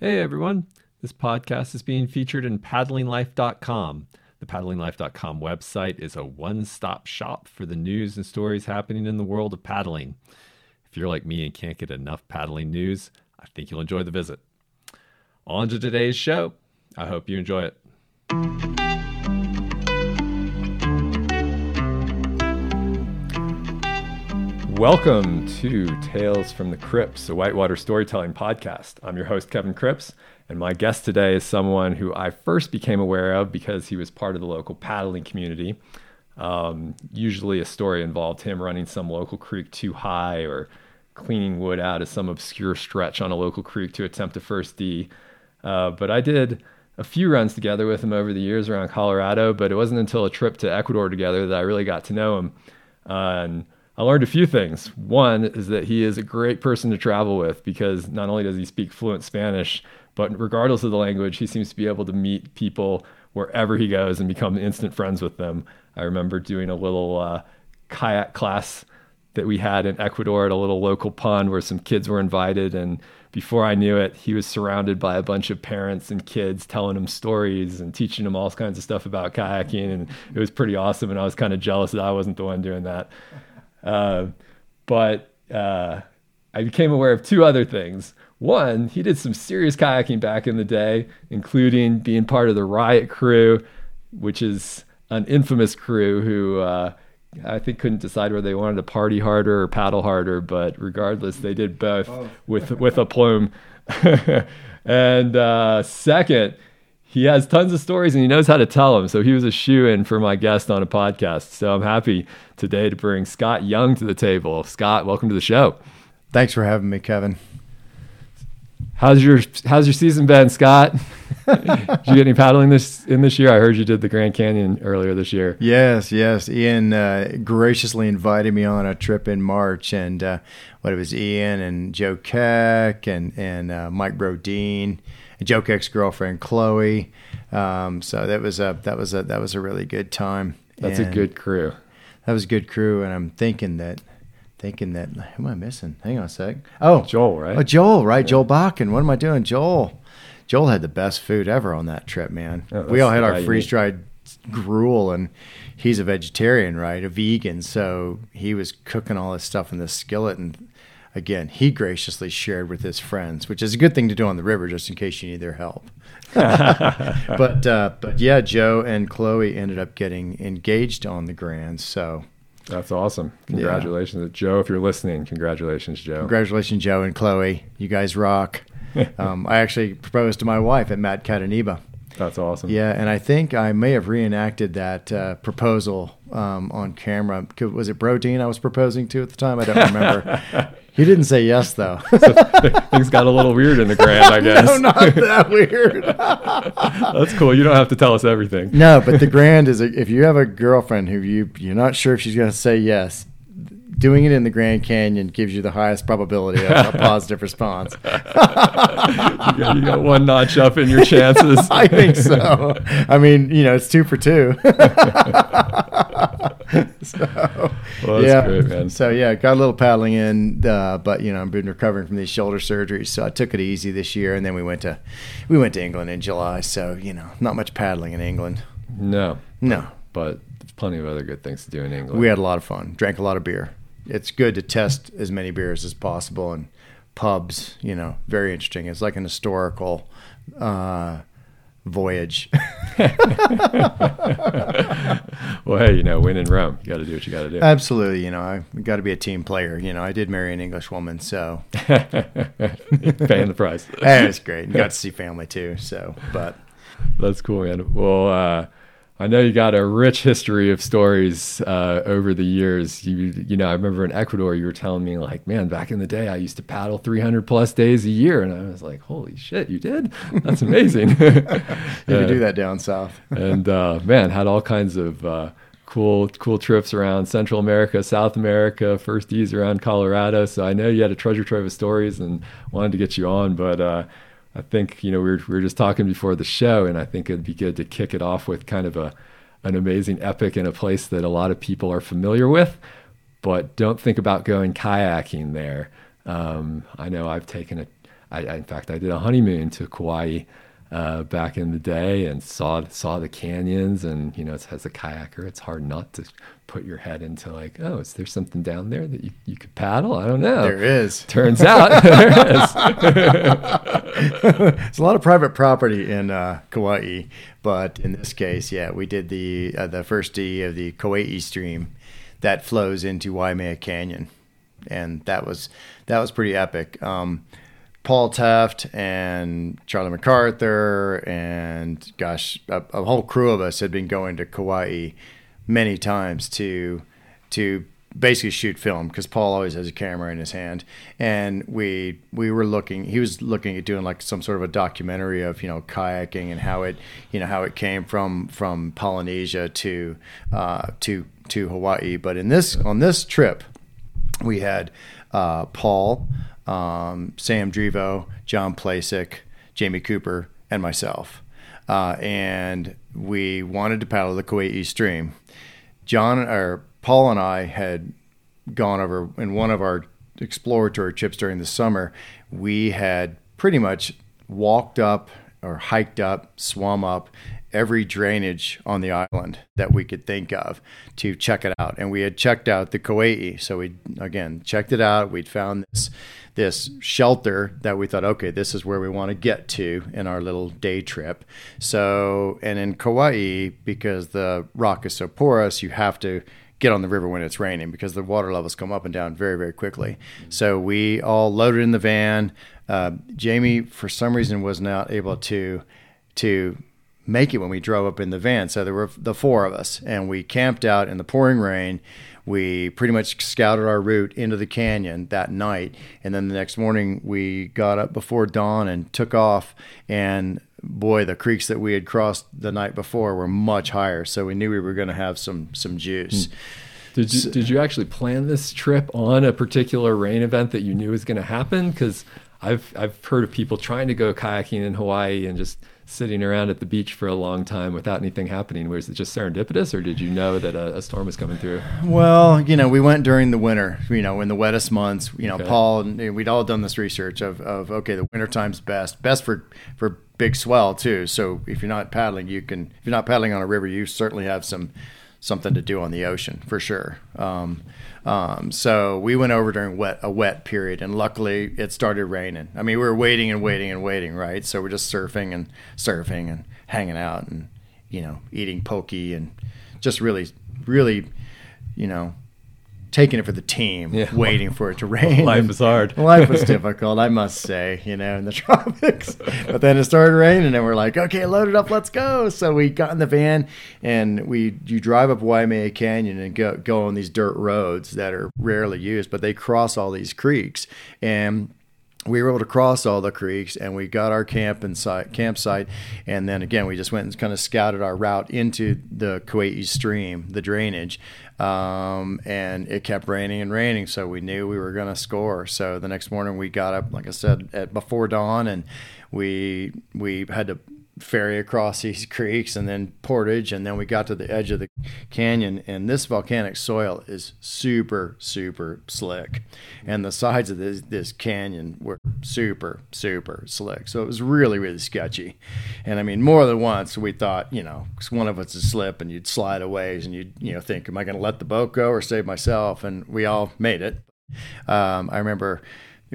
Hey everyone, this podcast is being featured in paddlinglife.com. The paddlinglife.com website is a one stop shop for the news and stories happening in the world of paddling. If you're like me and can't get enough paddling news, I think you'll enjoy the visit. On to today's show. I hope you enjoy it. Welcome to Tales from the Crypts, a whitewater storytelling podcast. I'm your host, Kevin Cripps, and my guest today is someone who I first became aware of because he was part of the local paddling community. Um, usually, a story involved him running some local creek too high or cleaning wood out of some obscure stretch on a local creek to attempt a first D. Uh, but I did a few runs together with him over the years around Colorado, but it wasn't until a trip to Ecuador together that I really got to know him. Uh, and I learned a few things. One is that he is a great person to travel with because not only does he speak fluent Spanish, but regardless of the language, he seems to be able to meet people wherever he goes and become instant friends with them. I remember doing a little uh, kayak class that we had in Ecuador at a little local pond where some kids were invited. And before I knew it, he was surrounded by a bunch of parents and kids telling him stories and teaching him all kinds of stuff about kayaking. And it was pretty awesome. And I was kind of jealous that I wasn't the one doing that. Uh, but uh, I became aware of two other things. One, he did some serious kayaking back in the day, including being part of the Riot Crew, which is an infamous crew who uh, I think couldn't decide whether they wanted to party harder or paddle harder. But regardless, they did both oh. with with a plume. and uh, second, he has tons of stories and he knows how to tell them. So he was a shoe in for my guest on a podcast. So I'm happy today to bring Scott Young to the table. Scott, welcome to the show. Thanks for having me, Kevin. How's your How's your season been, Scott? did you get any paddling this in this year? I heard you did the Grand Canyon earlier this year. Yes, yes. Ian uh, graciously invited me on a trip in March, and uh, what it was Ian and Joe Keck and and uh, Mike Brodeen Joe ex girlfriend Chloe. Um, so that was a that was a that was a really good time. That's and a good crew. That was a good crew, and I'm thinking that thinking that who am I missing? Hang on a sec. Oh, Joel, right? Oh, Joel, right? Yeah. Joel Bakken. What am I doing, Joel? Joel had the best food ever on that trip, man. Oh, we all had our freeze dried gruel, and he's a vegetarian, right? A vegan, so he was cooking all this stuff in the skillet and again, he graciously shared with his friends, which is a good thing to do on the river, just in case you need their help. but uh, but yeah, Joe and Chloe ended up getting engaged on the Grand. So that's awesome. Congratulations, yeah. Joe. If you're listening, congratulations, Joe. Congratulations, Joe and Chloe. You guys rock. um, I actually proposed to my wife at Matkatamiba. That's awesome. Yeah, and I think I may have reenacted that uh, proposal um, on camera. Was it Brodeen I was proposing to at the time? I don't remember. he didn't say yes though. so things got a little weird in the grand, I guess. no, not that weird. That's cool. You don't have to tell us everything. No, but the grand is a, if you have a girlfriend who you you're not sure if she's going to say yes, doing it in the Grand Canyon gives you the highest probability of a positive response. you, got, you, got, one notch up in your chances. I think so. I mean, you know, it's two for two. so, well, yeah. Great, so yeah, got a little paddling in, uh, but you know, I've been recovering from these shoulder surgeries, so I took it easy this year, and then we went to we went to England in July. So you know, not much paddling in England. No, no, but plenty of other good things to do in England. We had a lot of fun. Drank a lot of beer it's good to test as many beers as possible and pubs. You know, very interesting. It's like an historical uh, voyage. well, hey, you know, win in Rome. You got to do what you got to do. Absolutely. You know, I got to be a team player. You know, I did marry an English woman, so paying the price. hey, it's great. You got to see family too. So, but that's cool, man. Well. uh I know you got a rich history of stories uh, over the years. You, you know, I remember in Ecuador, you were telling me like, man, back in the day, I used to paddle 300 plus days a year, and I was like, holy shit, you did? That's amazing. you can do that down south. and uh, man, had all kinds of uh, cool, cool trips around Central America, South America, first D's around Colorado. So I know you had a treasure trove of stories, and wanted to get you on, but uh, I think you know we were, we were just talking before the show, and I think it'd be good to kick it off with kind of a an amazing epic in a place that a lot of people are familiar with, but don't think about going kayaking there. Um, I know I've taken a I, in fact, I did a honeymoon to Kauai uh, back in the day and saw saw the canyons. And you know, as a kayaker, it's hard not to put your head into like, oh, is there something down there that you, you could paddle? I don't know. There is. Turns out there is. It's a lot of private property in uh, Kauai, but in this case, yeah, we did the uh, the first D of the Kawaikoi stream that flows into Waimea Canyon, and that was that was pretty epic. Um, Paul Teft and Charlie MacArthur and gosh, a, a, whole crew of us had been going to Kauai many times to to basically shoot film because Paul always has a camera in his hand, and we we were looking. He was looking at doing like some sort of a documentary of you know kayaking and how it you know how it came from from Polynesia to uh, to to Hawaii. But in this on this trip, we had uh, Paul um, Sam Drivo, John Plasick, Jamie Cooper, and myself. Uh, and we wanted to paddle the Kawaikoi stream. John or Paul and I had gone over in one of our exploratory trips during the summer. We had pretty much walked up or hiked up, swum up every drainage on the island that we could think of to check it out. And we had checked out the Kawaikoi. So we again checked it out. We'd found this this shelter that we thought, okay, this is where we want to get to in our little day trip. So, and in Kauai, because the rock is so porous, you have to get on the river when it's raining because the water levels come up and down very, very quickly. So we all loaded in the van. Uh, Jamie, for some reason, was not able to to make it when we drove up in the van. So there were the four of us, and we camped out in the pouring rain we pretty much scouted our route into the canyon that night. And then the next morning, we got up before dawn and took off. And boy, the creeks that we had crossed the night before were much higher. So we knew we were going to have some, some juice. Hmm. Did you, did you actually plan this trip on a particular rain event that you knew was going to happen? Because I've, I've heard of people trying to go kayaking in Hawaii and just sitting around at the beach for a long time without anything happening? Was it just serendipitous, or did you know that a, a, storm was coming through? Well, you know, we went during the winter. You know, in the wettest months. You know, okay. Paul, we'd all done this research of, of okay, the winter time's best, best for for big swell too. So if you're not paddling, you can. If you're not paddling on a river, you certainly have some something to do on the ocean for sure. Um, um, so we went over during wet a wet period, and luckily it started raining. I mean, we were waiting and waiting and waiting, right? So we're just surfing and surfing and hanging out and you know eating poke and just really, really, you know, taking it for the team, yeah. waiting for it to rain. Life was hard. life was difficult, I must say, you know, in the tropics. but then it started raining, and we're like, okay, load it up, let's go. So we got in the van, and we you drive up Waimea Canyon and go go on these dirt roads that are rarely used, but they cross all these creeks and we were able to cross all the creeks and we got our camp and site, campsite and then again we just went and kind of scouted our route into the Kawaikoi stream the drainage um, and it kept raining and raining so we knew we were going to score. So the next morning we got up like I said at before dawn and we we had to ferry across these creeks and then portage and then we got to the edge of the canyon and this volcanic soil is super super slick. And the sides of this, this canyon were super super slick. So it was really really sketchy. And i mean more than once we thought you know one of us would slip and you'd slide away and you'd you know think am i going to let the boat go or save myself? And we all made it. Um, i remember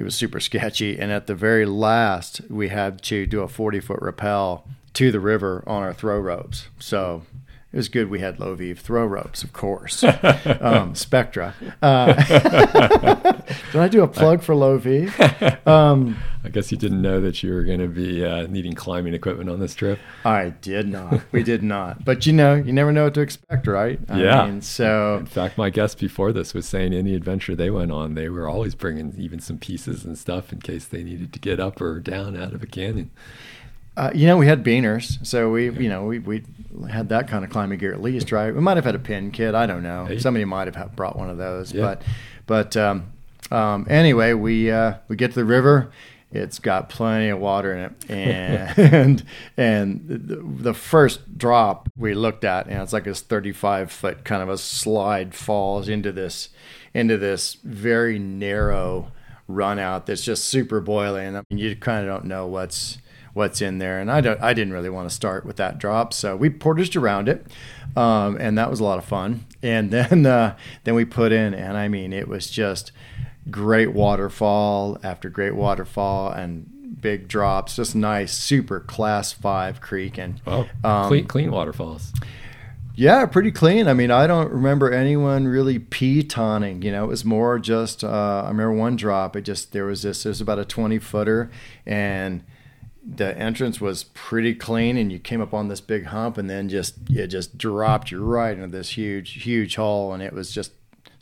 it was super sketchy. And at the very last, we had to do a 40 foot rappel to the river on our throw ropes. So it was good we had low vive throw ropes, of course. um, Spectra. Uh, did I do a plug for low vive? Um, I guess you didn't know that you were going to be uh, needing climbing equipment on this trip. I did not. We did not. But you know, you never know what to expect, right? I yeah. Mean, so, in fact, my guest before this was saying any adventure they went on, they were always bringing even some pieces and stuff in case they needed to get up or down out of a canyon. Uh, you know, we had biners, so we, you know, we we had that kind of climbing gear at least, right? We might have had a pin kit. I don't know. Somebody might have brought one of those, yeah. but but um, um, anyway, we uh, we get to the river. It's got plenty of water in it, and and the, the, first drop we looked at, and it's like this 35 foot kind of a slide falls into this into this very narrow run out that's just super boiling. Mean, you kind of don't know what's what's in there, and I don't. I didn't really want to start with that drop, so we portaged around it, um, and that was a lot of fun. And then uh, then we put in, and I mean, it was just great waterfall after great waterfall and big drops, just nice, super class five creek and wow. um, clean clean waterfalls. Yeah, pretty clean. I mean, I don't remember anyone really pitoning. You know, it was more just. Uh, I remember one drop. It just there was this. It was about a twenty footer, and the entrance was pretty clean. And you came up on this big hump, and then just it just dropped you right into this huge, huge hole, and it was just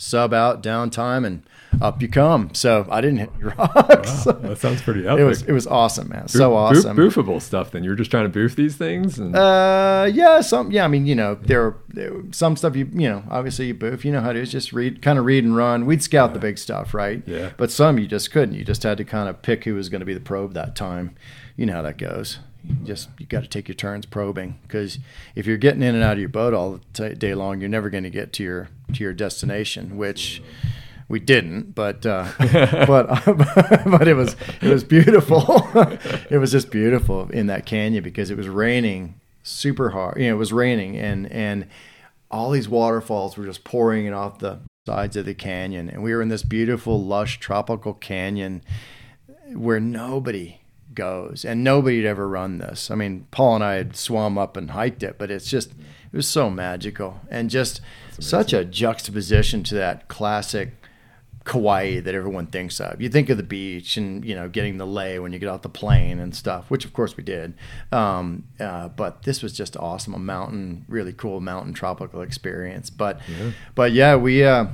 sub out downtime and up you come. So I didn't hit rocks. Wow, that sounds pretty epic. It was it was awesome, man. so awesome. boofable stuff. Then you were just trying to boof these things. And... Uh, yeah, some. Yeah, I mean, you know, there, there some stuff you you know, obviously you boof. You know how is. Just read, kind of read and run. We'd scout yeah. the big stuff, right? Yeah. But some you just couldn't. You just had to kind of pick who was going to be the probe that time. You know how that goes. You just you got to take your turns probing because if you're getting in and out of your boat all day long, you're never going to get to your to your destination, which we didn't, but uh, but but it was it was beautiful. it was just beautiful in that canyon because it was raining super hard. You know, it was raining and and all these waterfalls were just pouring it off the sides of the canyon, and we were in this beautiful, lush, tropical canyon where nobody goes and nobody had ever run this. I mean, Paul and I had swum up and hiked it, but it's just it was so magical and just such a juxtaposition to that classic Kauai that everyone thinks of. You think of the beach and you know getting the lei when you get off the plane and stuff, which of course we did. Um, uh, but this was just awesome, a mountain, really cool mountain tropical experience. But yeah. but yeah, we. Uh,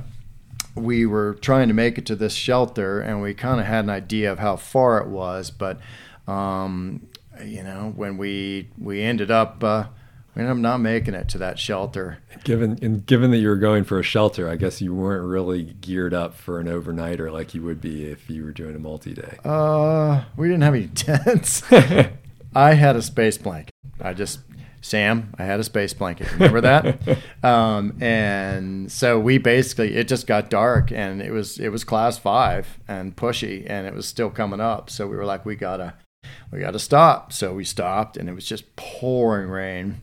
we were trying to make it to this shelter, and we kind of had an idea of how far it was. But um, you know, when we we ended up uh, we ended up not making it to that shelter. Given and given that you were going for a shelter, I guess you weren't really geared up for an overnighter like you would be if you were doing a multi-day. Uh, we didn't have any tents. I had a space blanket. I just Sam, I had a space blanket. Remember that? um, and so we basically it just got dark and it was it was class five and pushy and it was still coming up. So we were like, we gotta we gotta stop. So we stopped and it was just pouring rain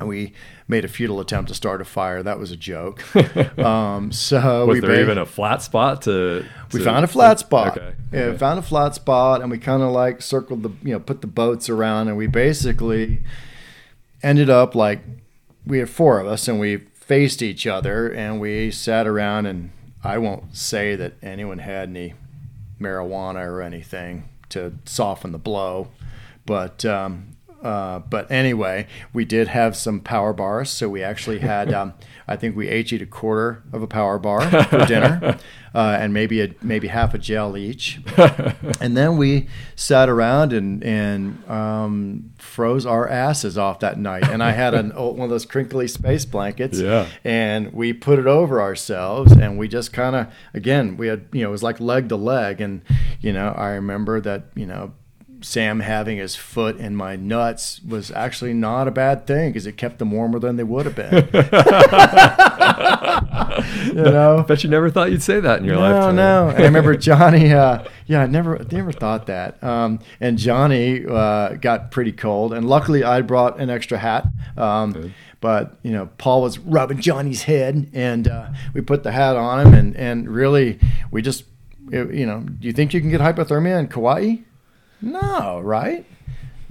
and we made a futile attempt to start a fire. That was a joke. Um, so was we there even a flat spot to? to we found a flat spot. Okay. Yeah, okay. found a flat spot, and we kind of like circled the, you know, put the boats around, and we basically ended up like we had four of us, and we faced each other, and we sat around, and I won't say that anyone had any marijuana or anything to soften the blow, but um, uh, but anyway, we did have some power bars. So we actually had, um, I think we each eat a quarter of a power bar for dinner, uh, and maybe a maybe half a gel each. and then we sat around and and um, froze our asses off that night. And I had an one of those crinkly space blankets. Yeah. And we put it over ourselves, and we just kind of again we had you know it was like leg to leg, and you know I remember that you know Sam having his foot in my nuts was actually not a bad thing because it kept them warmer than they would have been. you know, I bet you never thought you'd say that in your no, lifetime. No, no. I remember Johnny. Uh, yeah, I never, never thought that. Um, and Johnny uh, got pretty cold, and luckily I brought an extra hat. Um, but you know, Paul was rubbing Johnny's head, and uh, we put the hat on him, and and really, we just, you know, do you think you can get hypothermia in Kauai? No, right?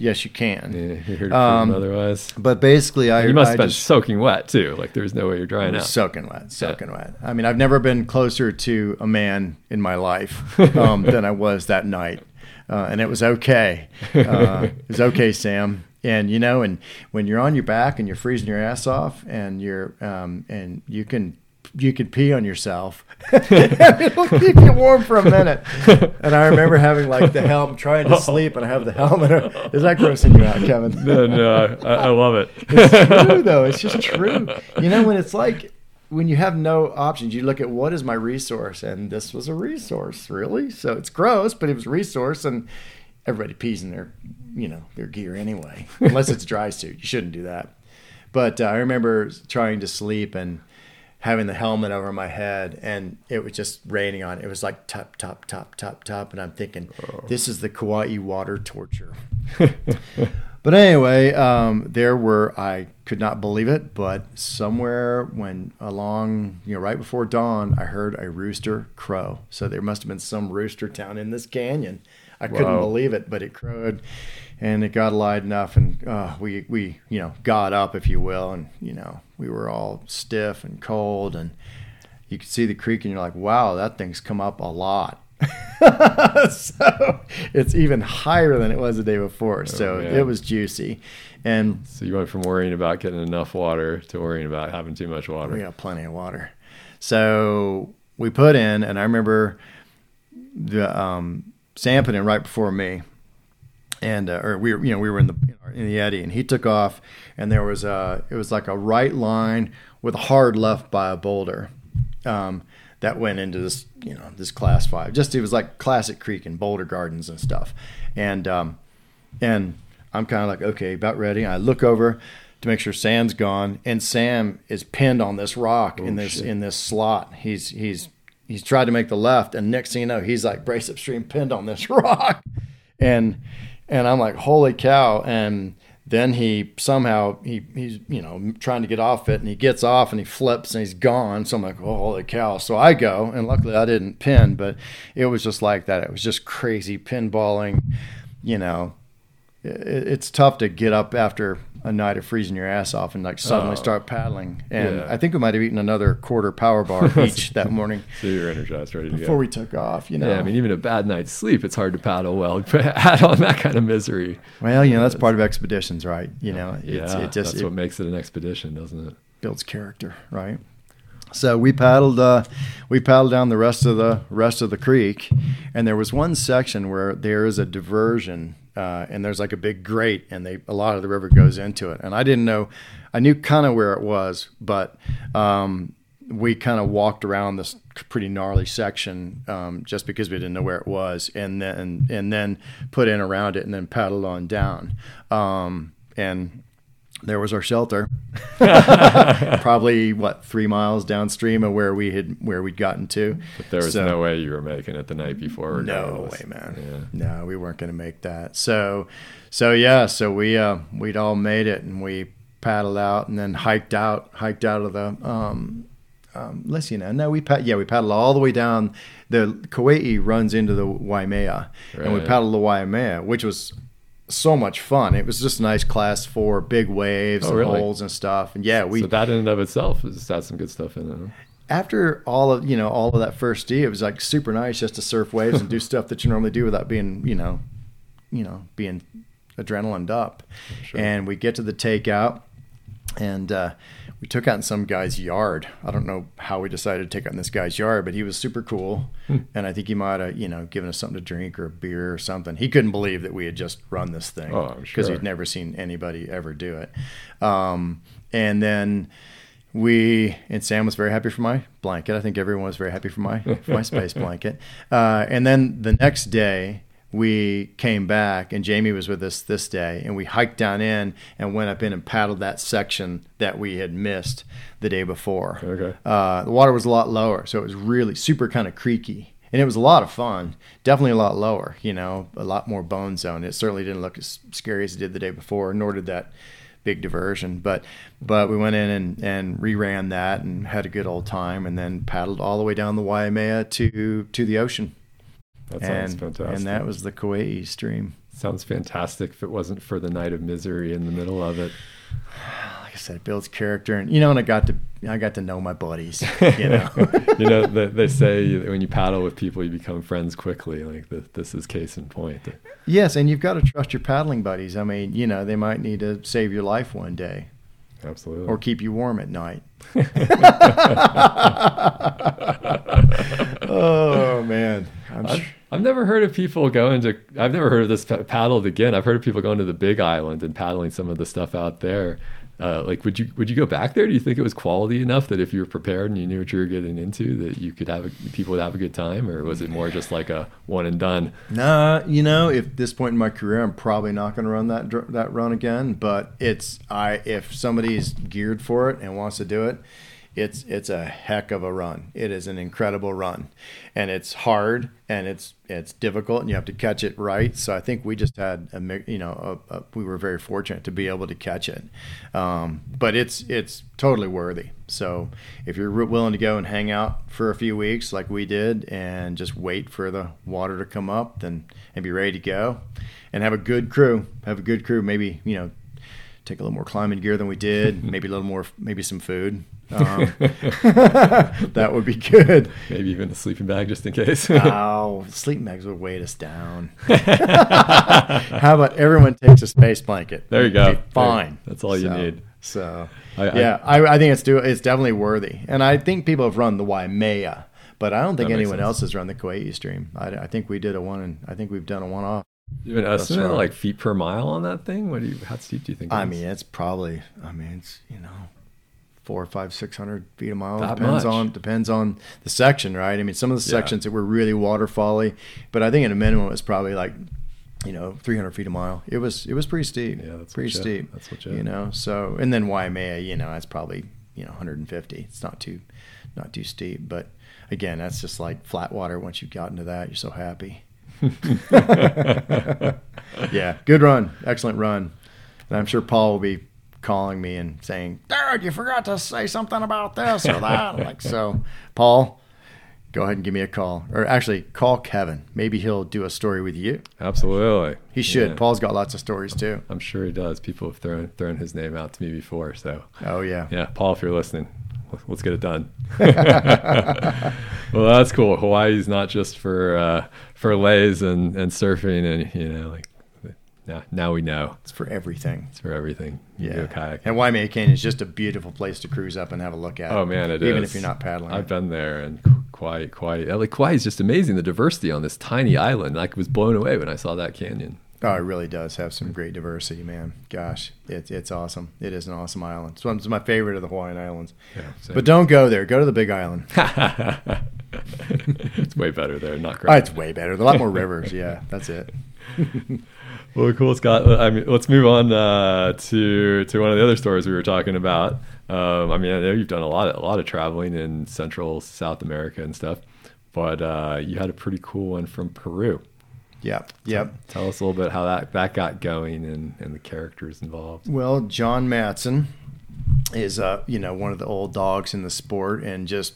Yes, you can. Yeah, you heard um, otherwise. But basically, I you must I have been just, soaking wet too. Like there's no way you're drying out. Soaking wet, soaking yeah. wet. I mean, I've never been closer to a man in my life um, than I was that night, uh, and it was okay. Uh, it was okay, Sam. And you know, and when you're on your back and you're freezing your ass off, and you're um, and you can you could pee on yourself. It'll keep you warm for a minute. And I remember having like the helm, trying to sleep, and I have the helmet. Is that grossing you out, Kevin? no, no, I, I love it. it's true, though. It's just true. You know, when it's like when you have no options, you look at what is my resource, and this was a resource, really. So it's gross, but it was a resource, and everybody pees in their, you know, their gear anyway, unless it's dry suit. You shouldn't do that. But uh, I remember trying to sleep and having the helmet over my head and it was just raining on it. It was like top, top, top, top, top. And I'm thinking, oh. this is the Kauai water torture. but anyway, um, there were, I could not believe it, but somewhere when along, you know, right before dawn, I heard a rooster crow. So there must have been some rooster town in this canyon. I couldn't believe it, but it crowed and it got light enough and uh, we, we, you know, got up, if you will. And, you know, we were all stiff and cold and you could see the creek and you're like, wow, that thing's come up a lot. so it's even higher than it was the day before. Oh, so man. it was juicy. And so you went from worrying about getting enough water to worrying about having too much water. We got plenty of water. So we put in, and I remember the um, right before me, and uh, or we were you know we were in the in the eddy, and he took off, and there was a it was like a right line with a hard left by a boulder. Um, that went into this, you know, this class five. Just it was like classic creek and boulder gardens and stuff. And um, and I'm kind of like, okay, about ready. I look over to make sure Sam's gone, and Sam is pinned on this rock oh, in this shit. in this slot. He's he's he's tried to make the left, and next thing you know, he's like brace upstream pinned on this rock, and and I'm like, holy cow! And then he somehow he he's you know trying to get off it and he gets off and he flips and he's gone. So i'm like oh holy cow. So i go and luckily i didn't pin but it was just like that. It was just crazy pinballing you know it's tough to get up after a night of freezing your ass off and like suddenly oh. start paddling. And yeah. I think we might have eaten another quarter power bar each that morning. So you're energized, ready to before go. we took off. You know, yeah. I mean, even a bad night's sleep, it's hard to paddle well. Add on that kind of misery. Well, you know, that's part of expeditions, right? You know, yeah, it just that's it what makes it an expedition, doesn't it? Builds character, right? So we paddled, uh, we paddled down the rest of the rest of the creek, and there was one section where there is a diversion uh, and there's like a big grate, and they a lot of the river goes into it. And I didn't know, I knew kind of where it was, but um, we kind of walked around this pretty gnarly section um, just because we didn't know where it was, and then and then put in around it, and then paddled on down. Um, and there was our shelter probably what three miles downstream of where we had where we'd gotten to but there was so, no way you were making it the night before no way man yeah. no we weren't going to make that so so yeah so we uh we'd all made it and we paddled out and then hiked out hiked out of the um um, let's see now. No, we pad- yeah we paddled all the way down. The Kawaikoi runs into the Waimea, right. and we paddled the Waimea, which was so much fun. It was just a nice class four big waves oh, and really? holes and stuff. And yeah, we so that in and of itself has had some good stuff in it. After all of you know all of that first D, it was like super nice just to surf waves and do stuff that you normally do without being you know, you know being adrenaline up. Sure. And we get to the takeout, and uh, we took out in some guy's yard. I don't know how we decided to take out in this guy's yard, but he was super cool. Hmm. and I think he might have, you know, given us something to drink or a beer or something. He couldn't believe that we had just run this thing because oh, he'd never seen anybody ever do it. Um, and then we and Sam was very happy for my blanket. I think everyone was very happy for my for my space blanket. Uh, and then the next day, we came back and Jamie was with us this day and we hiked down in and went up in and paddled that section that we had missed the day before. Okay. Uh, the water was a lot lower, so it was really super kind of creaky. And it was a lot of fun. Definitely a lot lower, you know, a lot more bone zone. It certainly didn't look as scary as it did the day before, nor did that big diversion. But but we went in and, and reran that and had a good old time and then paddled all the way down the Waimea to to the ocean. That sounds and, fantastic. And that was the Kawaikoi stream. Sounds fantastic if it wasn't for the night of misery in the middle of it. Like I said, it builds character, and you know, and I got to I got to know my buddies. You know, you know they, they, say when you paddle with people, you become friends quickly. Like the, this is case in point. Yes, and you've got to trust your paddling buddies. I mean, you know, they might need to save your life one day. Absolutely. Or keep you warm at night. oh man. I'm I've, I've, never heard of people going to. I've never heard of this paddled again. I've heard of people going to the Big Island and paddling some of the stuff out there. Uh, like, would you would you go back there? Do you think it was quality enough that if you were prepared and you knew what you were getting into, that you could have a, people would have a good time, or was it more just like a one and done? Nah, you know, if this point in my career, I'm probably not going to run that that run again. But it's I if somebody's geared for it and wants to do it, it's it's a heck of a run. It is an incredible run, and it's hard and it's it's difficult, and you have to catch it right. So I think we just had a you know a, a, we were very fortunate to be able to catch it, um, but it's it's totally worthy. So if you're willing to go and hang out for a few weeks like we did, and just wait for the water to come up, then and be ready to go, and have a good crew, have a good crew. Maybe you know take a little more climbing gear than we did, maybe a little more, maybe some food. Um, that would be good. Maybe even a sleeping bag just in case. oh, sleeping bags would weight us down. How about everyone takes a space blanket? There you go. Fine. That's all you so, need. So, I, yeah, I, I, think it's do, it's definitely worthy, and I think people have run the Waimea, but I don't think anyone sense. else has run the Kawaikoi stream. I, I think we did a one, and I think we've done a one off. You have an estimate right. like feet per mile on that thing? What do you? How steep do you think? I mean, it's probably. I mean, it's you know, four, five, six hundred feet a mile. That depends much. on depends on the section, right? I mean, some of the sections yeah. that were really waterfally, but I think at a minimum it's probably like, you know, three hundred feet a mile. It was it was pretty steep. Yeah, that's pretty steep. That's what you. You know, so and then Waimea, you know, that's probably you know 150. It's not too, not too steep, but again, that's just like flat water. Once you've gotten to that, you're so happy. yeah, good run, excellent run. And I'm sure Paul will be calling me and saying, "Dude, you forgot to say something about this or that." like so, Paul, go ahead and give me a call, or actually call Kevin. Maybe he'll do a story with you. Absolutely, he should. Yeah. Paul's got lots of stories too. I'm sure he does. People have thrown thrown his name out to me before. So, oh yeah, yeah, Paul, if you're listening, let's get it done. well, that's cool. Hawaii's not just for uh, for leis and, and surfing, and you know, like now, now we know it's for everything. It's for everything. You yeah, kayak. and Waimea Canyon is just a beautiful place to cruise up and have a look at. Oh man, it even is. if you're not paddling. I've been there, and quite, quite. Like Kauai is just amazing. The diversity on this tiny island. I was blown away when I saw that canyon. Oh, it really does have some great diversity, man. Gosh, it's it's awesome. It is an awesome island. It's one it's my favorite of the Hawaiian Islands. Yeah, but don't go there. Go to the Big Island. it's way better there. Not great. Oh, it's way better. A lot more rivers. Yeah, that's it. well, cool, Scott. I mean, let's move on uh, to to one of the other stories we were talking about. Um, I mean, I know you've done a lot of, a lot of traveling in Central South America and stuff, but uh, you had a pretty cool one from Peru. Yep. Yep. Tell us a little bit how that, that got going and, and the characters involved. Well, John Matson is uh, you know, one of the old dogs in the sport and just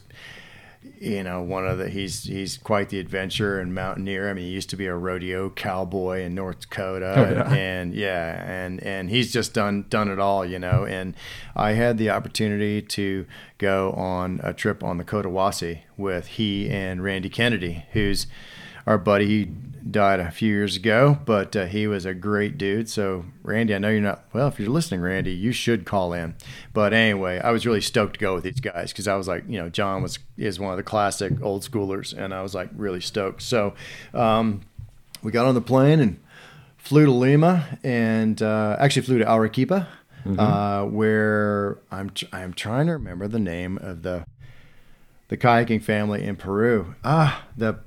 you know, one of the he's he's quite the adventurer and mountaineer. I mean, he used to be a rodeo cowboy in North Dakota, oh, yeah. And, and, yeah, and and he's just done done it all, you know. And I had the opportunity to go on a trip on the Cotahuasi with he and Randy Kennedy, who's our buddy. He died a few years ago, but uh, he was a great dude. So, Randy, I know you're not, well, if you're listening, Randy, you should call in. But anyway, I was really stoked to go with these guys because I was like, you know, John was is one of the classic old schoolers, and I was like really stoked. So, um, we got on the plane and flew to Lima and uh, actually flew to Arequipa, mm-hmm. uh, where I'm, I'm trying to remember the name of the the kayaking family in Peru. Ah, the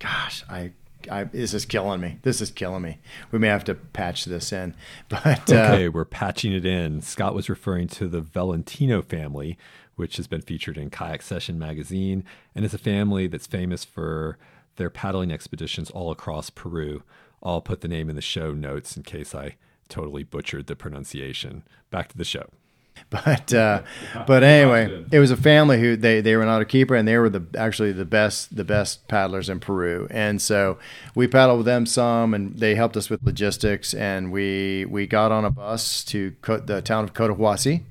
gosh, I, I, this is killing me. This is killing me. We may have to patch this in, but uh, okay, we're patching it in. Scott was referring to the Valentino family, which has been featured in Kayak Session magazine, and is a family that's famous for their paddling expeditions all across Peru. I'll put the name in the show notes in case I totally butchered the pronunciation. Back to the show. But uh, but anyway, it was a family who they they were not a keeper and they were the actually the best the best paddlers in Peru. And so we paddled with them some, and they helped us with logistics. And we we got on a bus to the town of Cotahuasi,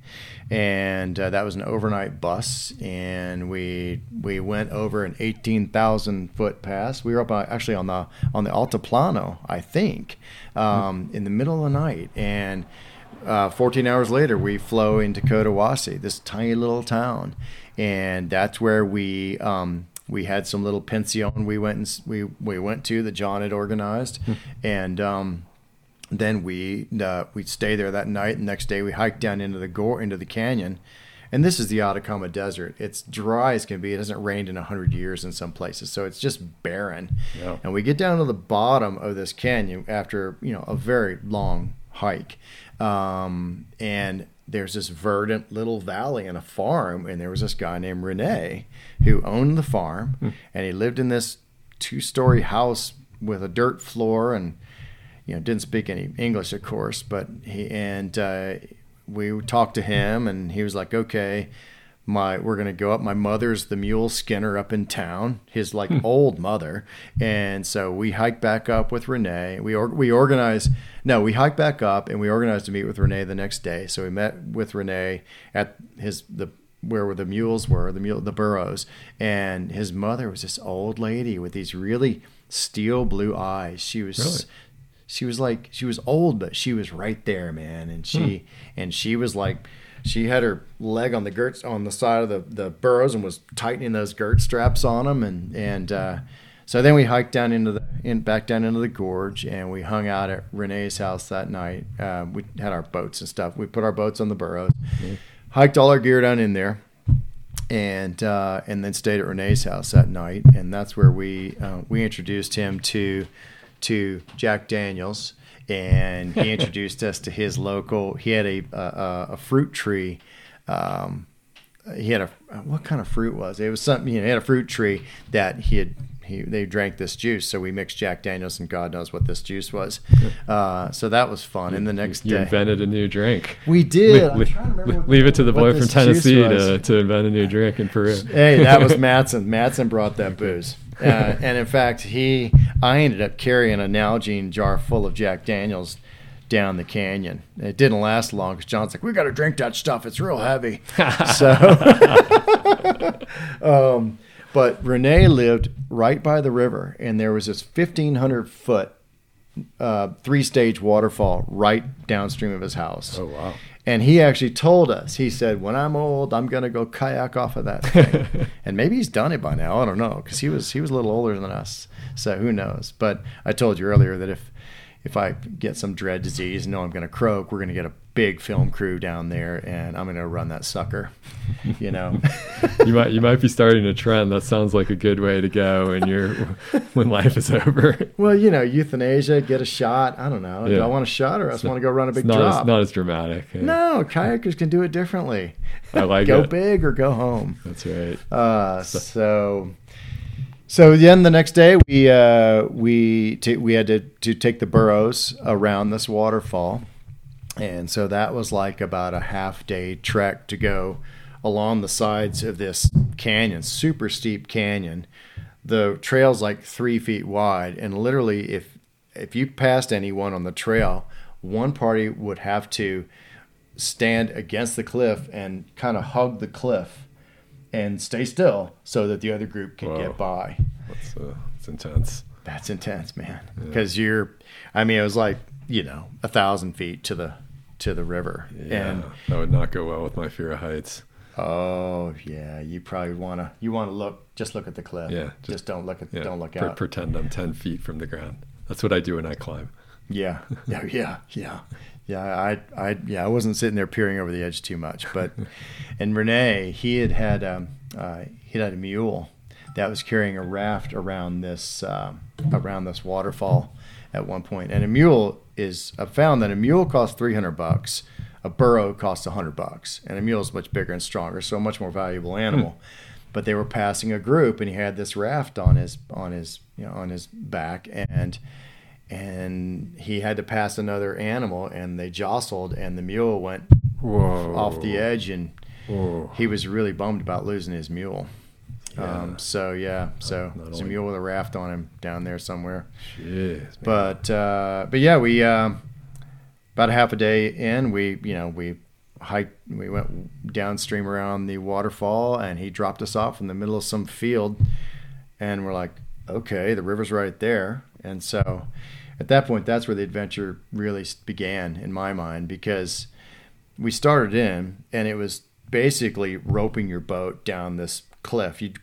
and uh, that was an overnight bus. And we we went over an eighteen thousand foot pass. We were up uh, actually on the on the Altiplano, I think, um, in the middle of the night, and uh, 14 hours later, we flow into Cotahuasi, this tiny little town, and that's where we um, we had some little pension we went and we we went to that John had organized, hmm. and um, then we uh, we stay there that night. And next day, we hiked down into the gore into the canyon. And this is the Atacama Desert. It's dry as can be. It hasn't rained in hundred years in some places, so it's just barren. Yeah. And we get down to the bottom of this canyon after you know a very long hike, um, and there's this verdant little valley and a farm, and there was this guy named Rene who owned the farm, hmm. and he lived in this two-story house with a dirt floor, and you know didn't speak any English, of course, but he and uh, we talked to him, and he was like, okay my we're gonna go up. My mother's the mule skinner up in town, his like hmm. old mother, and so we hike back up with Rene. We or, we organize no, we hike back up and we organized to meet with Rene the next day. So we met with Rene at his the where the mules were, the mule the burros, and his mother was this old lady with these really steel blue eyes. She was. Really? She was like she was old, but she was right there, man. And she hmm. and she was like she had her leg on the girt on the side of the, the burros and was tightening those girt straps on them and and uh, so then we hiked down into the in back down into the gorge and we hung out at Rene's house that night. Uh, we had our boats and stuff. We put our boats on the burros, mm-hmm. hiked all our gear down in there, and uh, and then stayed at Rene's house that night. And that's where we uh, we introduced him to to Jack Daniels and he introduced us to his local. He had a a, a fruit tree. Um, he had a what kind of fruit was it? it was something you know he had a fruit tree that he had he, they drank this juice so we mixed jack daniels and god knows what this juice was. Uh, so that was fun. And the next you day invented a new drink. We did. Le- le- leave it to the boy from tennessee to, to invent a new drink in peru. Hey that was matson matson brought that booze uh, and in fact, he I ended up carrying a Nalgene jar full of Jack Daniels down the canyon. It didn't last long because John's like, "We got to drink that stuff. It's real heavy." so, um, but Rene lived right by the river, and there was this fifteen hundred foot uh, three stage waterfall right downstream of his house. Oh wow! And he actually told us, he said, when I'm old, I'm going to go kayak off of that thing. and maybe he's done it by now. I don't know. Cause he was, he was a little older than us. So who knows? But I told you earlier that if, if I get some dread disease and know I'm going to croak, we're going to get a big film crew down there and I'm going to run that sucker, you know. you might you might be starting a trend. That sounds like a good way to go when you're when life is over. Well, you know, euthanasia, get a shot. I don't know. Yeah. Do I want a shot or I just want to go run a big not drop? As, not as dramatic. Yeah. No, kayakers can do it differently. I like go it. big or go home. That's right. Uh, so, so so then the next day we uh, we t- we had to, to take the burros around this waterfall and so that was like about a half day trek to go along the sides of this canyon, super steep canyon. The trail's like three feet wide, and literally, if if you passed anyone on the trail, one party would have to stand against the cliff and kind of hug the cliff and stay still so that the other group can Whoa. get by. That's, uh, that's intense. That's intense, man. Because yeah. you're, I mean, it was like you know a thousand feet to the to the river. Yeah, and that would not go well with my fear of heights. Oh yeah, you probably wanna you wanna look just look at the cliff. Yeah, just, just don't look at yeah, don't look out. Pretend I'm ten feet from the ground. That's what I do when I climb. Yeah, yeah, yeah, yeah, yeah. I, I, yeah, I wasn't sitting there peering over the edge too much, but and Rene, he had had um, uh, he had a mule that was carrying a raft around this uh, around this waterfall at one point, and a mule is I've found that a mule costs 300 bucks, a burro costs 100 bucks, and a mule is much bigger and stronger, so a much more valuable animal. Hmm. But they were passing a group, and he had this raft on his on his you know on his back, and and he had to pass another animal, and they jostled, and the mule went Whoa. off the edge, and Whoa. he was really bummed about losing his mule. Yeah. Um, so yeah, so there's a mule with a raft on him down there somewhere. Jeez, but uh, but yeah, we uh, about a half a day in, we you know we hiked, we went downstream around the waterfall, and he dropped us off in the middle of some field, and we're like, okay, the river's right there, and so at that point, that's where the adventure really began in my mind because we started in, and it was basically roping your boat down this cliff. You'd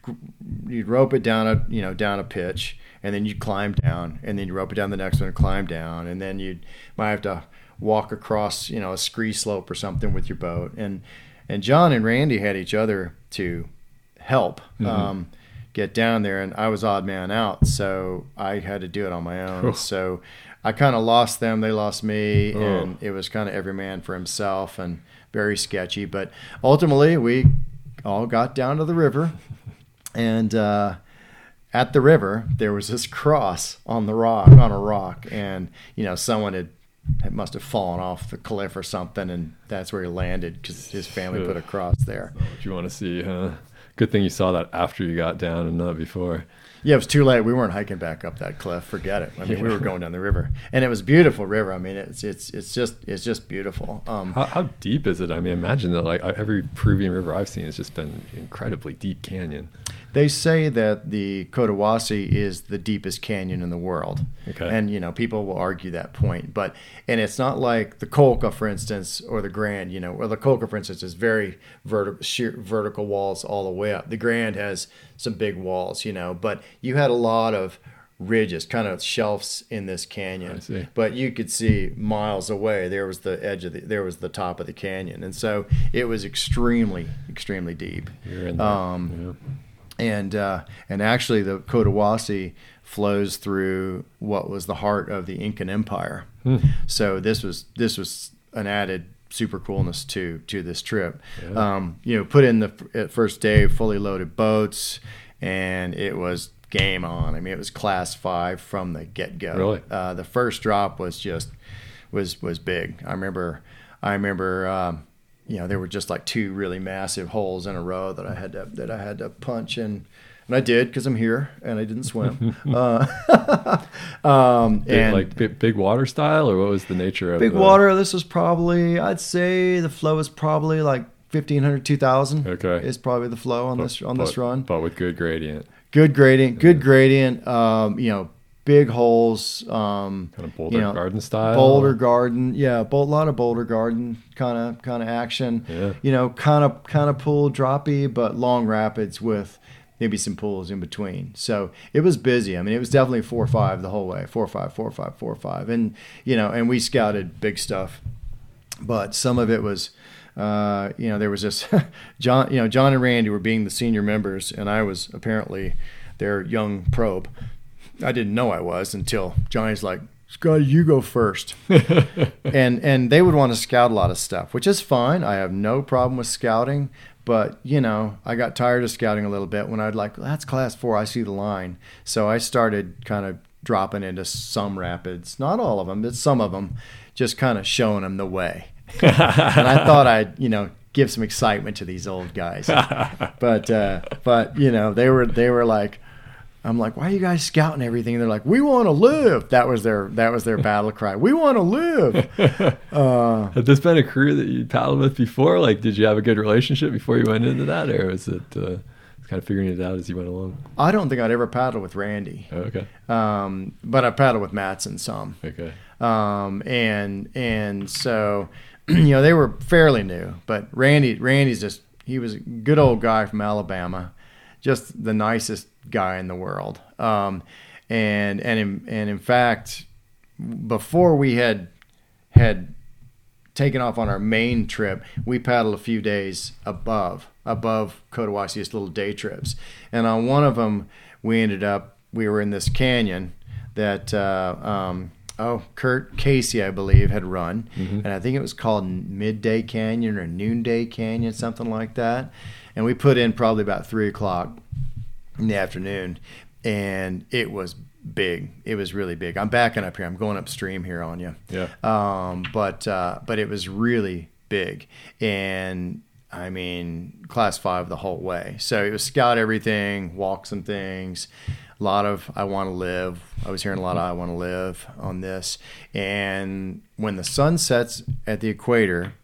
you'd rope it down a you know down a pitch, and then you'd climb down, and then you rope it down the next one and climb down, and then you'd might have to walk across you know a scree slope or something with your boat. And and John and Randy had each other to help. Mm-hmm. Um, get down there and I was odd man out so I had to do it on my own so I kind of lost them. They lost me, oh. and it was kind of every man for himself and very sketchy. But ultimately, we all got down to the river, and uh, at the river there was this cross on the rock on a rock, and you know someone had it must have fallen off the cliff or something, and that's where he landed because his family put a cross there. What you want to see, huh? Good thing you saw that after you got down and not before. Yeah, it was too late. We weren't hiking back up that cliff. Forget it. I mean, we were going down the river, and it was beautiful river. I mean, it's it's it's just it's just beautiful. Um, how, how, deep is it? I mean, imagine that like every Peruvian river I've seen has just been incredibly deep canyon. They say that the Cotahuasi is the deepest canyon in the world. Okay. And you know, people will argue that point, but and it's not like the Colca, for instance, or the Grand. You know, or the Colca, for instance, is very vertical, sheer vertical walls all the way up. The Grand has some big walls, you know, but you had a lot of ridges, kind of shelves in this canyon. But you could see miles away there was the edge of the there was the top of the canyon, and so it was extremely extremely deep. You're in there. Um, yeah and uh, and actually the Cotahuasi flows through what was the heart of the Incan Empire. Hmm. So this was this was an added super coolness to to this trip. Yeah. Um, you know, put in the first day fully loaded boats, and it was game on. I mean, it was class five from the get go. Really, uh, the first drop was just was was big. I remember I remember. Um, you know, there were just like two really massive holes in a row that I had to that I had to punch and and I did because I'm here and I didn't swim. uh, um, big, and like big, big, water style, or what was the nature of big the... water? This was probably I'd say the flow is probably like 1500 2000 okay is probably the flow on but, this on but, this run but with good gradient good gradient good gradient um, you know big holes. Um, kind of Boulder you know, Garden style. Boulder Garden, yeah, a lot of Boulder Garden kind of kind of action. Yeah. You know, kind of kind of pool droppy, but long rapids with maybe some pools in between. So it was busy. I mean, it was definitely four or five the whole way. Four or five, four or five, four or five, and you know, and we scouted big stuff, but some of it was. Uh, you know, there was this John, you know, John and Randy were being the senior members, and I was apparently their young probe. I didn't know I was until Johnny's like, Scotty, you go first. and and they would want to scout a lot of stuff, which is fine. I have no problem with scouting. But, you know, I got tired of scouting a little bit when I'd like, that's class four, I see the line. So I started kind of dropping into some rapids, not all of them, but some of them, just kind of showing them the way. and I thought I'd, you know, give some excitement to these old guys. but uh, but you know, they were they were like, I'm like, why are you guys scouting everything? And they're like, we want to live. That was their that was their battle cry. We want to live. Uh, Had this been a crew that you paddled with before? Like, did you have a good relationship before you went into that, or was it uh, kind of figuring it out as you went along? I don't think I'd ever paddled with Randy. Oh, okay. Um, but I paddled with Matson some. Okay. Um, and and so, you know, they were fairly new, but Randy Randy's just he was a good old guy from Alabama, just the nicest guy in the world. Um, and and in, and in fact, before we had had taken off on our main trip, we paddled a few days above above Cotahuasi, just little day trips. And on one of them, we ended up we were in this canyon that uh, um, oh Kurt Casey I believe had run, mm-hmm. and I think it was called Midday Canyon or Noonday Canyon, something like that. And we put in probably about three o'clock in the afternoon, and it was big. It was really big. I'm backing up here. I'm going upstream here on you. Yeah. Um, but uh, but it was really big, and I mean class five the whole way. So it was scout everything, walk some things. A lot of I want to live. I was hearing a lot of I want to live on this. And when the sun sets at the equator,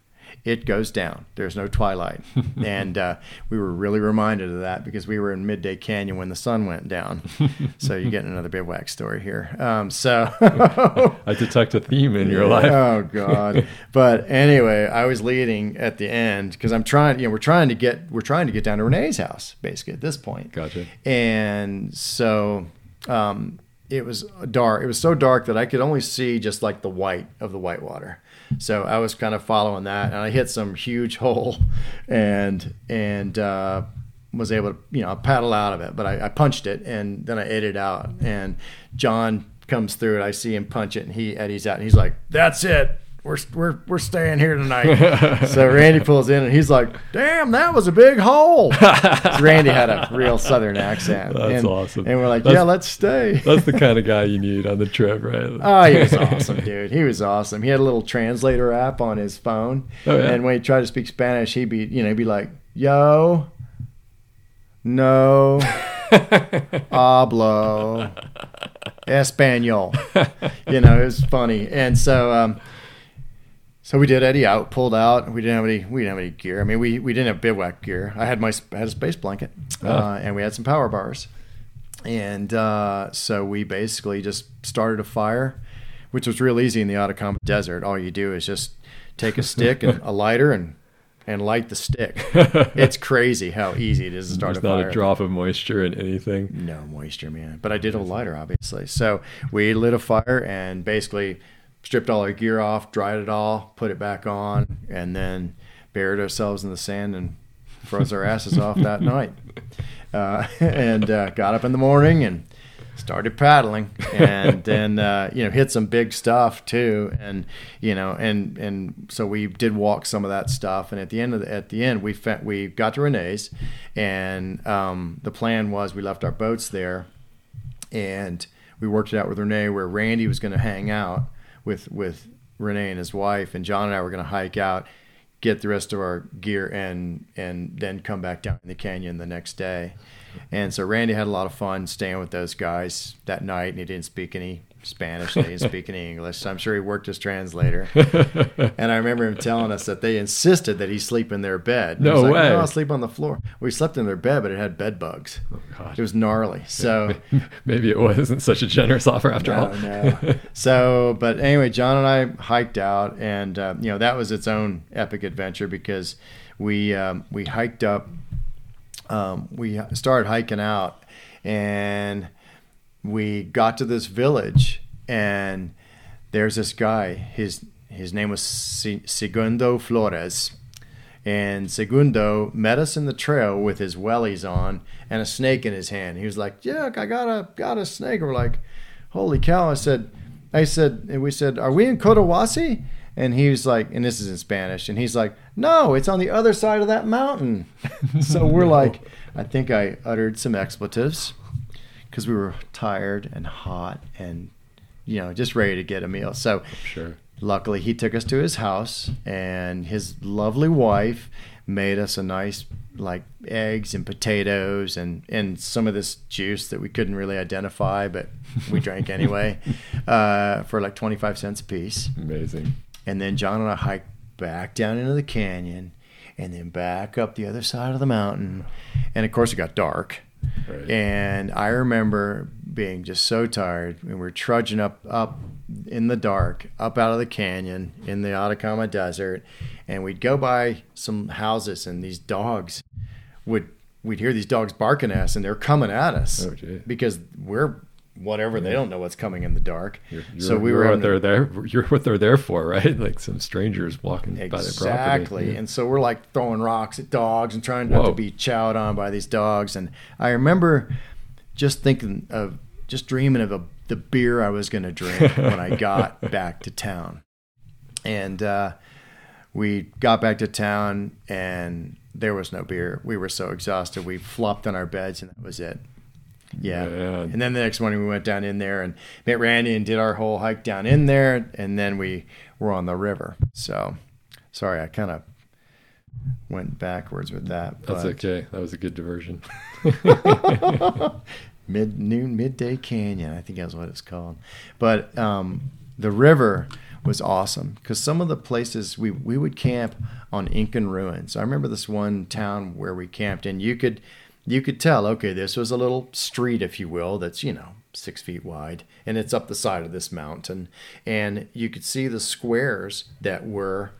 it goes down. There's no twilight. and uh, we were really reminded of that because we were in Midday Canyon when the sun went down. so you're getting another bivouac story here. Um, so I detect a theme in your life. oh, God. But anyway, I was leading at the end because I'm trying, you know, we're trying to get, we're trying to get down to Rene's house basically at this point. Gotcha. And so, um, it was dark. It was so dark that I could only see just like the white of the whitewater. So I was kind of following that, and I hit some huge hole, and and uh, was able to you know paddle out of it. But I, I punched it, and then I ate it out. And John comes through, and I see him punch it, and he eddies out, and he's like, "That's it." We're we're we're staying here tonight. so Randy pulls in and he's like, "Damn, that was a big hole." so Randy had a real Southern accent. That's and, awesome. And we're like, that's, "Yeah, let's stay." that's the kind of guy you need on the trip, right? oh, he was awesome, dude. He was awesome. He had a little translator app on his phone, oh, yeah? and when he tried to speak Spanish, he'd be, you know, he'd be like, "Yo, no." hablo español you know it was funny and so um, so we did eddy out, pulled out. We didn't have any. We didn't have any gear. I mean, we, we didn't have bivouac gear. I had my I had a space blanket, oh. uh, and we had some power bars, and uh, so we basically just started a fire, which was real easy in the Atacama Desert. All you do is just take a stick and a lighter and and light the stick. it's crazy how easy it is to start There's a fire. not a drop of moisture in anything. No moisture, man. But I did have a lighter, obviously. So we lit a fire and basically stripped all our gear off, dried it all, put it back on, and then buried ourselves in the sand and froze our asses off that night. Uh, and uh, got up in the morning and started paddling, and then uh, you know hit some big stuff too, and you know and and so we did walk some of that stuff, and at the end of the, at the end we fe- we got to Rene's, and um, the plan was we left our boats there, and we worked it out with Rene where Randy was going to hang out with with Rene and his wife, and John and I were going to hike out, get the rest of our gear, and and then come back down in the canyon the next day. And so Randy had a lot of fun staying with those guys that night, and he didn't speak any Spanish. They didn't speak any English. So I'm sure he worked as translator. and I remember him telling us that they insisted that he sleep in their bed. No like, way. No, I'll sleep on the floor. We slept in their bed, but it had bed bugs. Oh, God. It was gnarly. So maybe it wasn't such a generous offer after no, all. no. So, but anyway, John and I hiked out, and uh, you know that was its own epic adventure because we um, we hiked up. Um, we started hiking out, and we got to this village and there's this guy. His his name was Segundo Flores. And Segundo met us in the trail with his wellies on and a snake in his hand. He was like yeah I got a got a snake. We're like holy cow. I said I said and we said are we in Cotahuasi? And he was like and this is in Spanish and he's like no it's on the other side of that mountain. So we're like I think I uttered some expletives because we were tired and hot and you know just ready to get a meal. So sure. Luckily, he took us to his house, and his lovely wife made us a nice like eggs and potatoes and and some of this juice that we couldn't really identify, but we drank anyway uh, for like twenty five cents a piece. Amazing. And then John and I hiked back down into the canyon, and then back up the other side of the mountain, and of course it got dark Right. And I remember being just so tired, and we're trudging up up in the dark, up out of the canyon in the Atacama Desert, and we'd go by some houses, and these dogs would we'd hear these dogs barking at us, and they're coming at us oh, because we're whatever. They don't know what's coming in the dark. You're, you're, so we were what they're there. You're what they're there for, right? Like some strangers walking exactly. by their property. Exactly. And so we're like throwing rocks at dogs and trying not Whoa. to be chowed on by these dogs. And I remember just thinking of just dreaming of a, the beer I was going to drink when I got back to town. And uh, we got back to town and there was no beer. We were so exhausted. We flopped on our beds and that was it. Yeah. yeah. And then the next morning we went down in there and met Randy and did our whole hike down in there. And then we were on the river. So sorry, I kind of went backwards with that. That's okay. That was a good diversion. Mid noon, midday canyon, I think that's what it's called. But um, the river was awesome because some of the places we, we would camp on Incan ruins. I remember this one town where we camped, and you could you could tell, okay, this was a little street, if you will, that's, you know, six feet wide, and it's up the side of this mountain. And you could see the squares that were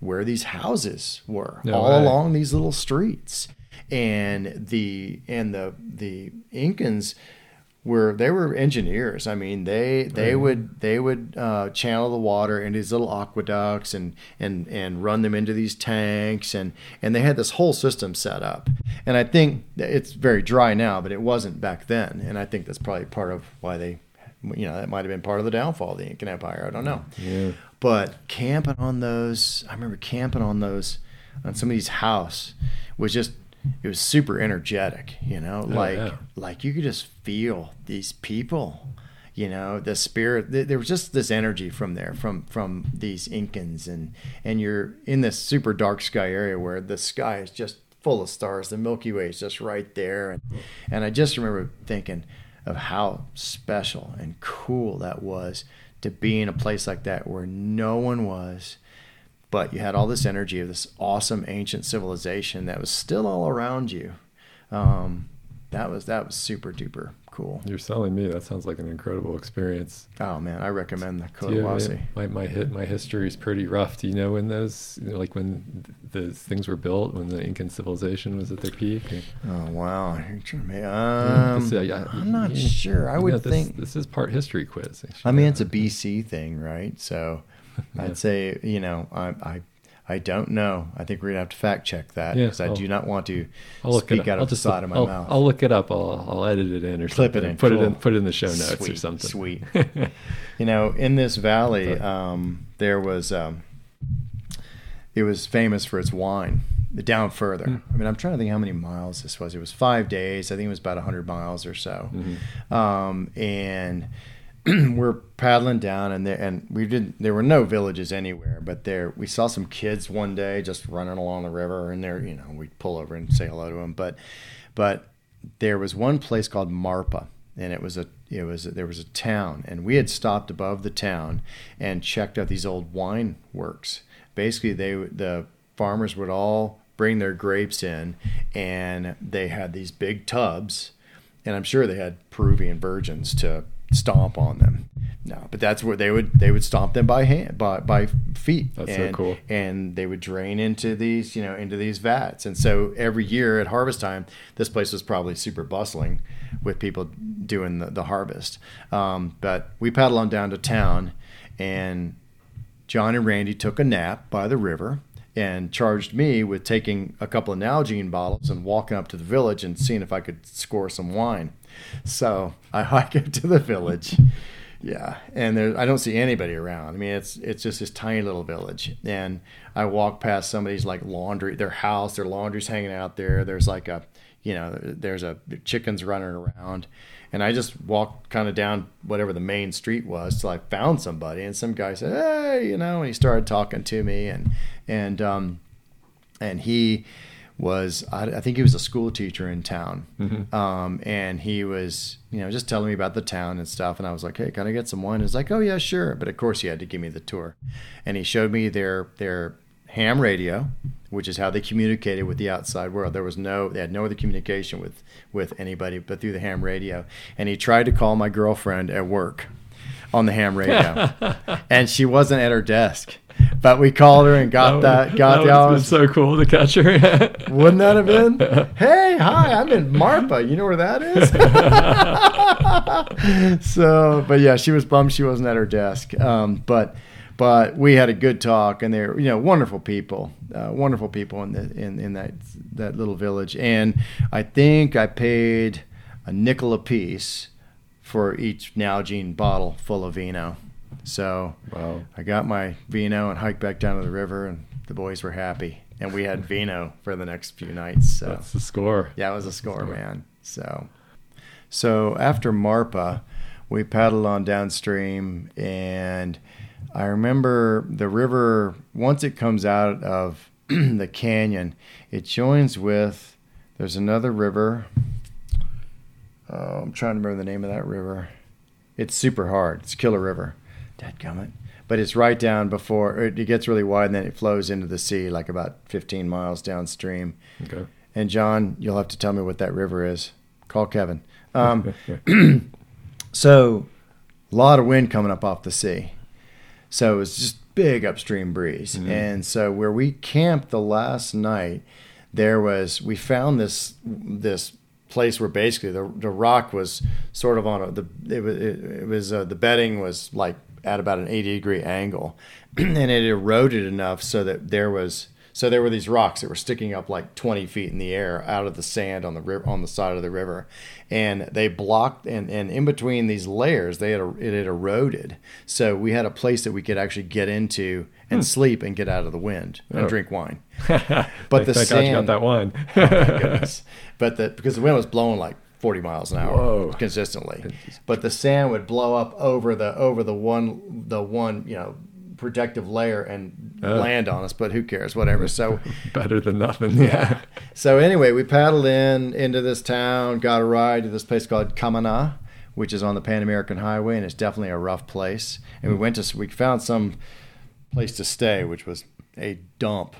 where these houses were, no all way. along these little streets. And the and the the Incans were they were engineers. I mean, they they right. would they would uh, channel the water into these little aqueducts and and and run them into these tanks and and they had this whole system set up. And I think it's very dry now, but it wasn't back then. And I think that's probably part of why they you know that might have been part of the downfall of the Incan Empire. I don't know. Yeah. But camping on those, I remember camping on those on somebody's house was just it was super energetic. You know, Oh, like yeah. like you could just feel these people. You know, the spirit. th- There was just this energy from there, from from these Incans, and and you're in this super dark sky area where the sky is just full of stars. The Milky Way is just right there, and and I just remember thinking of how special and cool that was to be in a place like that where no one was, but you had all this energy of this awesome ancient civilization that was still all around you. Um, that was that was super duper cool. You're selling me. That sounds like an incredible experience. Oh man, I recommend the Cotahuasi. any- my my hit my history is pretty rough. Do you know when those you know, like when th- those things were built when the Incan civilization was at their peak? Oh wow, You're trying to make- um, this- yeah, yeah, I'm not yeah. sure. I would know, this, think. this is part history quiz. I mean, it's a. BC thing, right? So Yeah. I'd say you know I I I don't know. I think we're gonna have to fact check that Yeah, because I I'll- do not want to I'll look speak it up. out I'll of the side of my I'll, mouth. I'll look it up. I'll I'll edit it in or Clip it something. in, Put it in. Put it in the show notes or something. Sweet. you know, in this valley, um, there was um, it was famous for its wine. Down further, Hmm. I mean, I'm trying to think how many miles this was. It was five days. I think it was about 100 miles or so. Mm-hmm. Um, and we're paddling down, and there, and we didn't. There were no villages anywhere, but there we saw some kids one day just running along the river, and there, you know, we'd pull over and say hello to them. But, but there was one place called Marpa, and it was a it was there was a town, and we had stopped above the town and checked out these old wine works. Basically, they the farmers would all bring their grapes in, and they had these big tubs, and I'm sure they had Peruvian virgins to stomp on them. No, but that's where they would they would stomp them by hand by by feet. That's so cool. And they would drain into these you know into these vats. And so every year at harvest time, this place was probably super bustling with people doing the, the harvest. Um, but we paddled on down to town, and John and Randy took a nap by the river and charged me with taking a couple of Nalgene bottles and walking up to the village and seeing if I could score some wine. So I hike up to the village. Yeah, and there I don't see anybody around. I mean, it's it's just this tiny little village, and I walk past somebody's like laundry, their house, their laundry's hanging out there. There's like a, you know, there's a chickens running around, and I just walked kind of down whatever the main street was till I found somebody, and some guy said, "Hey," you know, and he started talking to me, and and um, and he was I, I think he was a school teacher in town. Um, and he was you know just telling me about the town and stuff. And i was like hey can i get some wine? He's like oh yeah sure. But of course he had to give me the tour. And he showed me their their ham radio which is how they communicated with the outside world. There was no they had no other communication with with anybody but through the ham radio. And he tried to call my girlfriend at work on the ham radio. And she wasn't at her desk but we called her and got that, got that the hours. so cool to catch her. Wouldn't that have been? Hey, hi, I'm in Marpa. You know where that is? so, but yeah, she was bummed she wasn't at her desk. Um, but but we had a good talk, and they're you know wonderful people, uh, wonderful people in the in in that that little village. And I think I paid a nickel a piece for each Nalgene bottle full of vino. So wow. I got my vino and hiked back down to the river, and the boys were happy. And we had vino for the next few nights. So That's the score. yeah, it was a score, Score. man. So, so after Marpa, we paddled on downstream, and I remember the river. Once it comes out of the canyon, it joins with. There's another river. Oh, I'm trying to remember the name of that river. It's super hard. It's Killer River. Dadgummit. But it's right down before it gets really wide, and then it flows into the sea, like about 15 miles downstream. Okay. And John, you'll have to tell me what that river is. Call Kevin. Um, so, a lot of wind coming up off the sea. So it was just big upstream breeze. Mhm. And so where we camped the last night, there was we found this this place where basically the the rock was sort of on a the it was it, it was uh, the bedding was like at about an 80 degree angle, and it eroded enough so that there was So there were these rocks that were sticking up like 20 feet in the air out of the sand on the river, on the side of the river, and they blocked and, and in between these layers they had it had eroded. So we had a place that we could actually get into and hmm. sleep and get out of the wind and oh. drink wine. but the sand, God you got that wine. oh but the because the wind was blowing like 40 miles an hour Whoa. consistently. But the sand would blow up over the over the one the one you know protective layer and uh, land on us. But who cares? Whatever. So better than nothing. Yeah. so anyway, we paddled in into this town, got a ride to this place called Camaná, which is on the Pan American Highway, and it's definitely a rough place. And we went to we found some place to stay, which was a dump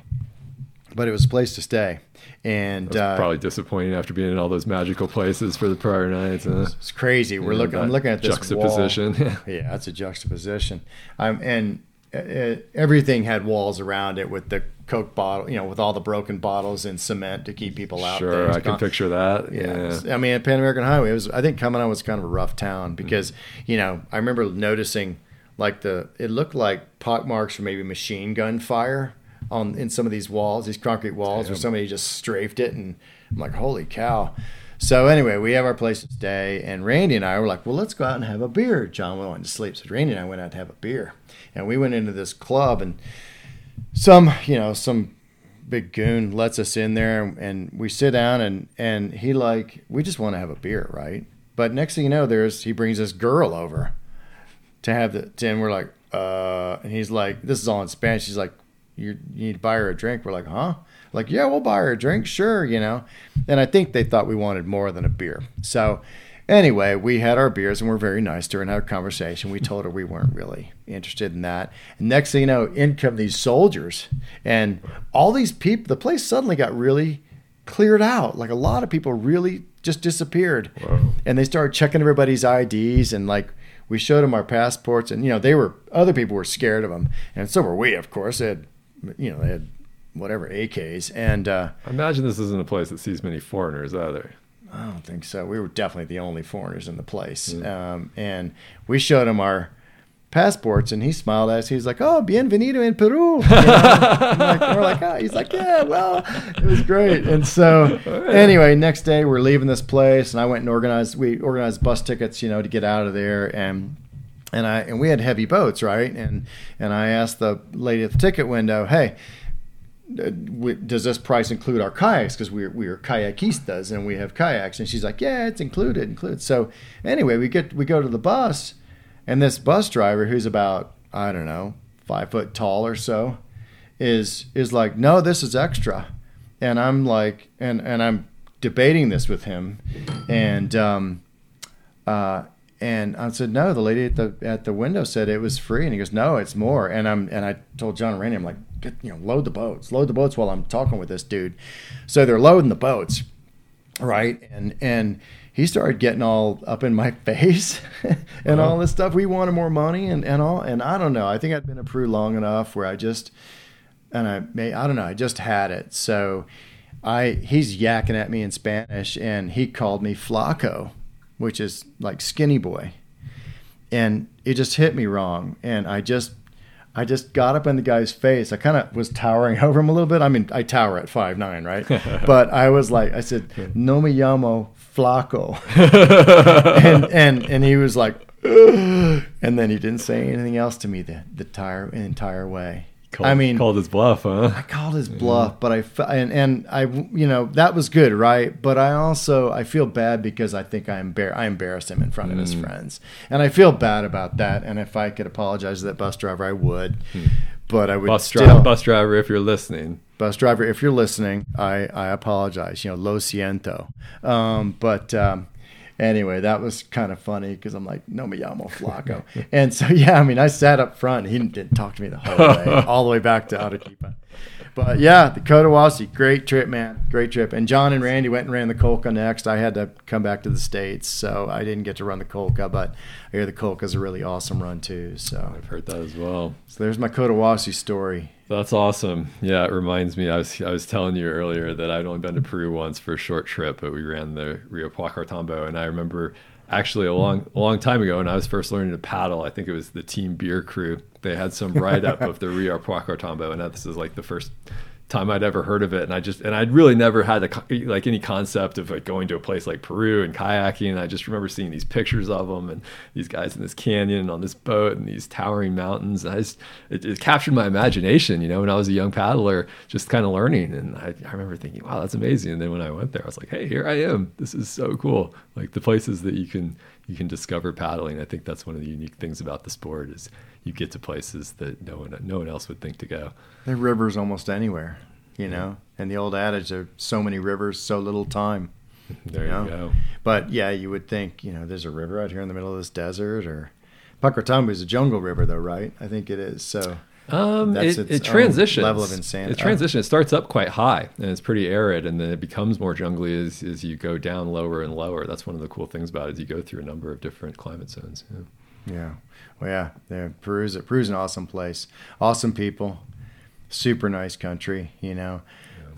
but it was a place to stay. And uh, probably disappointing after being in all those magical places for the prior nights. It's crazy. We're looking. I'm looking at this juxtaposition. Wall. yeah, that's a juxtaposition. Um, and uh, uh, everything had walls around it with the Coke bottle, you know, with all the broken bottles and cement to keep people out. Sure, there. I can picture that. Yeah. yeah. I mean, at Pan American Highway, it was. I think coming on was kind of a rough town because mm-hmm. you know I remember noticing like the it looked like pockmarks from maybe machine gun fire on in some of these walls, these concrete walls, Damn. where somebody just strafed it, and I'm like, holy cow. So anyway, we have our place to stay, and Randy and I were like, well, let's go out and have a beer. John went to sleep, so Randy and I went out to have a beer, and we went into this club, and some, you know, some big goon lets us in there, and we sit down, and and he like, we just want to have a beer, right? But next thing you know, there's he brings this girl over to have the, and we're like, uh, and he's like, this is all in Spanish. He's like, you, need to buy her a drink. We're like, huh? Like, yeah, we'll buy her a drink, mm-hmm. sure, you know. And I think they thought we wanted more than a beer. So anyway, we had our beers and we're very nice during our conversation. We told her we weren't really interested in that. And next thing you know, in come these soldiers and all these people. The place suddenly got really cleared out. Like a lot of people really just disappeared. And they started checking everybody's IDs and like we showed them our passports and you know they were other people were scared of them and so were we of course they had you know, they had whatever AKs. And uh, I imagine this isn't a place that sees many foreigners either. I don't think so. We were definitely the only foreigners in the place. Mm. Um, and we showed him our passports and he smiled at us. He was like, Oh, bienvenido in Peru. You know? like, we're like, oh. He's like, Yeah, well, it was great. And so, anyway, next day we're leaving this place and I went and organized, we organized bus tickets, you know, to get out of there. And and I and we had heavy boats, right? And and I asked the lady at the ticket window, "Hey, does this price include our kayaks? Because we're we're kayakistas and we have kayaks." And she's like, "Yeah, it's included, included." So anyway, we get we go to the bus, and this bus driver, who's about I don't know five foot tall or so, is is like, "No, this is extra," and I'm like, and and I'm debating this with him, and um, uh and I said, no, the lady at the at the window said it was free, and he goes, no, it's more. And I'm and I told John and Randy, I'm like, Get, you know, load the boats, load the boats while I'm talking with this dude. So they're loading the boats, right? And and he started getting all up in my face and uh-huh. all this stuff. We wanted more money and and all. And I don't know. I think I'd been a Peru long enough where I just and I may I don't know. I just had it. So I he's yakking at me in Spanish, and he called me Flaco which is like skinny boy. And it just hit me wrong. And I just I just got up in the guy's face. I kind of was towering over him a little bit. I mean, I tower at five nine, right? but I was like, I said, "No me llamo flaco," and and and he was like, Ugh. and then he didn't say anything else to me the the entire entire way. Called, I mean, called his bluff, huh? I called his bluff, but I and and I you know that was good, right? But I also I feel bad because I think I embar- I embarrassed him in front of mm. his friends, and I feel bad about that. And if I could apologize to that bus driver, I would. Mm. But I would bus still, driver, bus driver, if you're listening, bus driver, if you're listening, I I apologize. You know, lo siento. Um, but um, anyway, that was kind of funny because I'm like, no me llamo Flaco. and so, yeah, I mean, I sat up front. He didn't talk to me the whole way, all the way back to Arequipa. But yeah, the Cotahuasi, great trip, man. Great trip. And John and Randy went and ran the Colca next. I had to come back to the States, so I didn't get to run the Colca, but I hear the Colca is a really awesome run too. So I've heard that as well. So there's my Cotahuasi story. That's awesome. Yeah, it reminds me. I was I was telling you earlier that I'd only been to Peru once for a short trip, but we ran the Rio Paucartambo, and I remember actually a long a long time ago when I was first learning to paddle. I think it was the Team Beer crew. They had some write up of the Rio Paucartambo, and this is like the first time I'd ever heard of it, and I just and I'd really never had a, like any concept of like going to a place like Peru and kayaking. And I just remember seeing these pictures of them and these guys in this canyon and on this boat and these towering mountains. And I just it, it, captured my imagination, you know, when I was a young paddler, just kind of learning. And I, I remember thinking, wow, that's amazing. And then when I went there, I was like, hey, here I am. This is so cool. Like the places that you can you can discover paddling. I think that's one of the unique things about the sport is you get to places that no one no one else would think to go. There are rivers almost anywhere, you know. And the old adage, there are so many rivers, so little time. There you, know? you go. But yeah, you would think, you know, there's a river out here in the middle of this desert, or Paucartambo is a jungle river, though, right? I think it is. So um, it, it transitions level of insanity. It transitions. It starts up quite high and it's pretty arid, and then it becomes more jungly as, as you go down lower and lower. That's one of the cool things about it. Is you go through a number of different climate zones. Yeah. Yeah. Well, yeah. yeah. Peru's Peru's an awesome place. Awesome people. Super nice country. You know.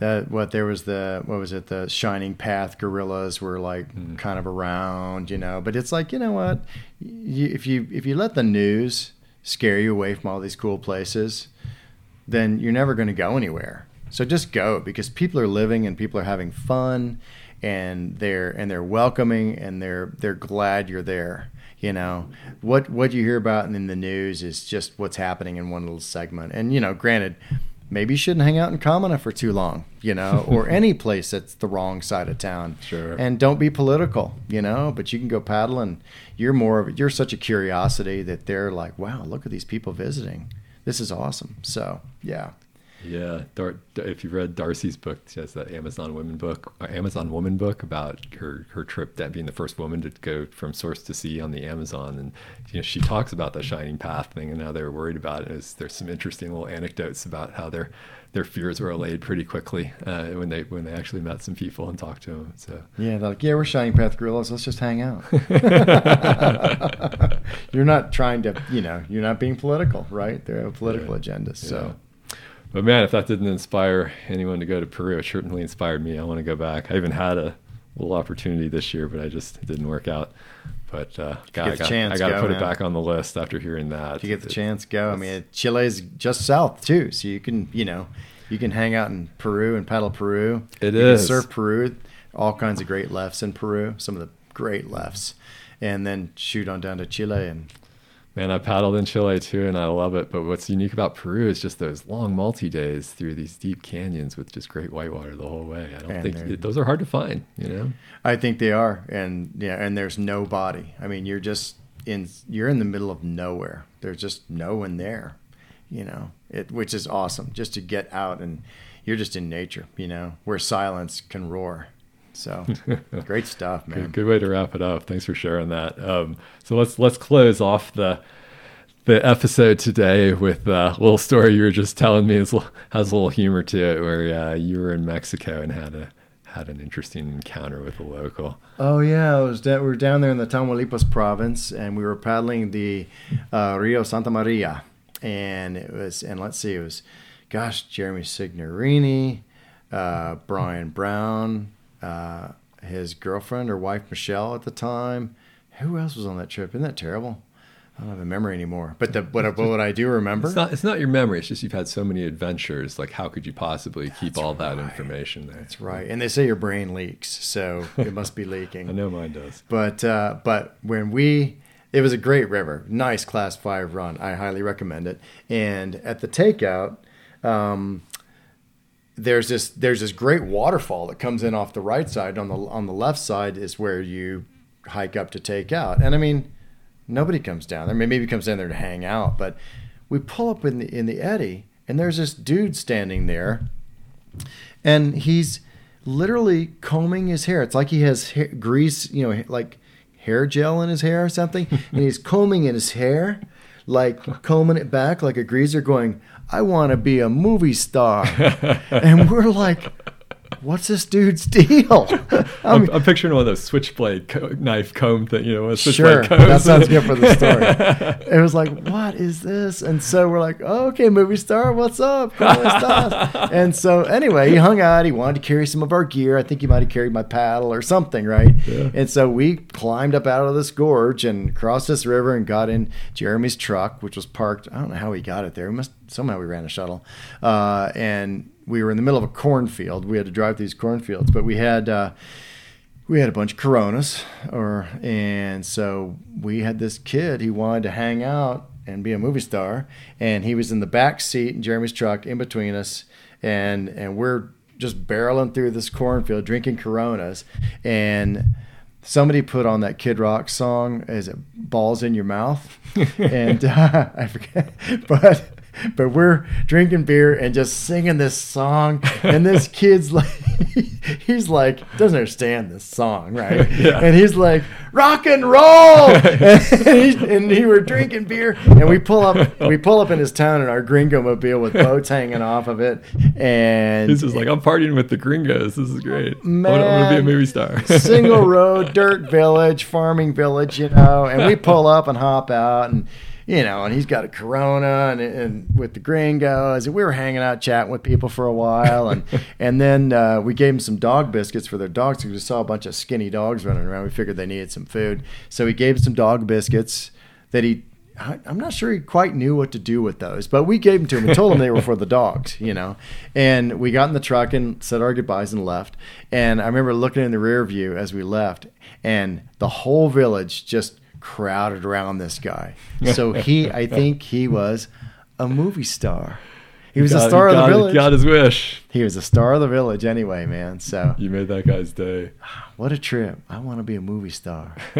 That what there was the what was it the Shining Path guerrillas were like mm. kind of around, you know. But it's like you know what, you, if you if you let the news scare you away from all these cool places, then you're never going to go anywhere. So just go because people are living and people are having fun and they're and they're welcoming and they're they're glad you're there. You know what what you hear about in the news is just what's happening in one little segment. And you know, granted, maybe you shouldn't hang out in Camaná for too long, you know, or any place that's the wrong side of town. Sure. And don't be political, you know, but you can go paddle and you're more of you're such a curiosity that they're like, wow, look at these people visiting. This is awesome. So yeah. Yeah, Dar- if you read Darcy's book, she has that Amazon Woman book, uh, Amazon Woman book about her her trip that being the first woman to go from source to sea on the Amazon, and you know she talks about the shining path thing and how they were worried about it. there's some interesting little anecdotes about how their their fears were allayed pretty quickly uh, when they when they actually met some people and talked to them. So yeah, they're like, yeah, we're shining path guerrillas. Let's just hang out. you're not trying to, you know, you're not being political, right? They have a political yeah. agenda, so. Yeah but man, if that didn't inspire anyone to go to Peru, it certainly inspired me. I want to go back. I even had a little opportunity this year, but I just didn't work out. But uh, God, I got, chance, I got to put man. it back on the list after hearing that. If you get the it, chance, go. I mean, Chile's just south too, so you can, you know, you can hang out in Peru and paddle Peru. It you is surf Peru. All kinds of great lefts in Peru. Some of the great lefts, and then shoot on down to Chile and Man, I paddled in Chile too, and I love it. But what's unique about Peru is just those long multi days through these deep canyons with just great whitewater the whole way. I don't and think those are hard to find. You know, I think they are, and yeah, and there's no body. I mean, you're just in you're in the middle of nowhere. There's just no one there. You know, it which is awesome just to get out and you're just in nature. You know, where silence can roar. So great stuff, man. Good, good, way to wrap it up. Thanks for sharing that. Um, so let's let's close off the the episode today with a little story you were just telling me has, has a little humor to it, where uh, you were in Mexico and had a had an interesting encounter with a local. Oh yeah, I was we were down there in the Tamaulipas province, and we were paddling the uh, Rio Santa Maria, and it was and let's see, it was, gosh, Jeremy Signorini, uh, Brian Brown, uh, his girlfriend or wife Michelle at the time. Who else was on that trip? Isn't that terrible? I don't have a memory anymore. But the, what, what I do remember. It's not, it's not your memory. It's just you've had so many adventures. Like, how could you possibly keep all that information there? That's right. And they say your brain leaks, so it must be leaking. I know mine does. But uh, but when we, it was a great river, nice class five run. I highly recommend it. And at the takeout, um, there's this there's this great waterfall that comes in off the right side. On the on the left side is where you hike up to take out. And I mean, nobody comes down there. Maybe comes down there to hang out, but we pull up in the in the eddy, and there's this dude standing there, and he's literally combing his hair. It's like he has hair, grease, you know, like hair gel in his hair or something, and he's combing in his hair, like combing it back like a greaser, going, I want to be a movie star. and we're like, what's this dude's deal? I'm, I'm, I'm, picturing one of those switchblade co- knife comb thing, you know, sure, that sounds good for the story. it was like, what is this? And so we're like, oh, okay, movie star, what's up? and so anyway, he hung out. He wanted to carry some of our gear. I think he might have carried my paddle or something, right? Yeah. And so we climbed up out of this gorge and crossed this river and got in Jeremy's truck, which was parked. I don't know how he got it there. He must somehow we ran a shuttle, uh, and we were in the middle of a cornfield. We had to drive these cornfields, but we had uh, we had a bunch of Coronas, or and so we had this kid. He wanted to hang out and be a movie star, and he was in the back seat in Jeremy's truck, in between us, and and we're just barreling through this cornfield, drinking Coronas, and somebody put on that Kid Rock song. Is it "Balls in Your Mouth"? and uh, I forget, but but we're drinking beer and just singing this song, and this kid's like, he's like doesn't understand this song, right? Yeah. And he's like, rock and roll, and, he, and he were drinking beer, and we pull up, we pull up in his town in our Gringo mobile with boats hanging off of it, and he's just like, I'm partying with the Gringos. This is great. Man, I want to be a movie star. single road, dirt village, farming village, you know, and we pull up and hop out and you know, and he's got a Corona and, and with the gringos. And we were hanging out chatting with people for a while. And, and then uh, we gave him some dog biscuits for their dogs because we saw a bunch of skinny dogs running around. We figured they needed some food. So we gave him some dog biscuits that he I'm not sure he quite knew what to do with those, but we gave them to him and told him they were for the dogs, you know. And we got in the truck and said our goodbyes and left. And I remember looking in the rear view as we left, and the whole village just crowded around this guy. So he, I think he was a movie star. He was got, a star of the village. Got his wish. He was a star of the village anyway, man. So you made that guy's day. What a trip! I want to be a movie star.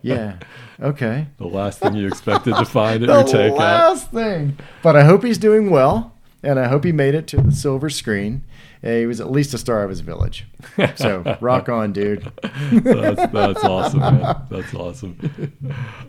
yeah. Okay. The last thing you expected to find at your takeout. The last thing. But I hope he's doing well, and I hope he made it to the silver screen he was at least a star of his village. So rock on, dude. that's, that's awesome, man. That's awesome.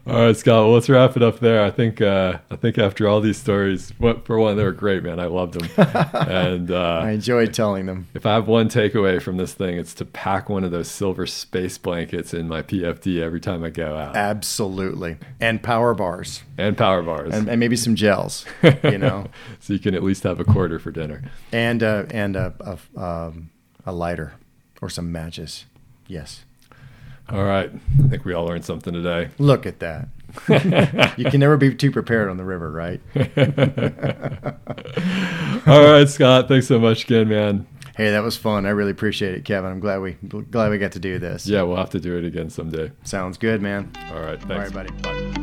All right, Scott. Well, let's wrap it up there. I think uh, I think after all these stories, for one, they were great, man. I loved them, and uh, I enjoyed telling them. If I have one takeaway from this thing, it's to pack one of those silver space blankets in my PFD every time I go out. Absolutely, and power bars. And power bars, and, and maybe some gels. You know, so you can at least have a quarter for dinner. And uh, and uh, a, um, a lighter or some matches. Yes. All right. I think we all learned something today. Look at that. you can never be too prepared on the river, right? all right, Scott. Thanks so much again, man. Hey, that was fun. I really appreciate it, Kevin. I'm glad we glad we got to do this. Yeah, we'll have to do it again someday. Sounds good, man. All right. Thanks. All right, buddy. Bye.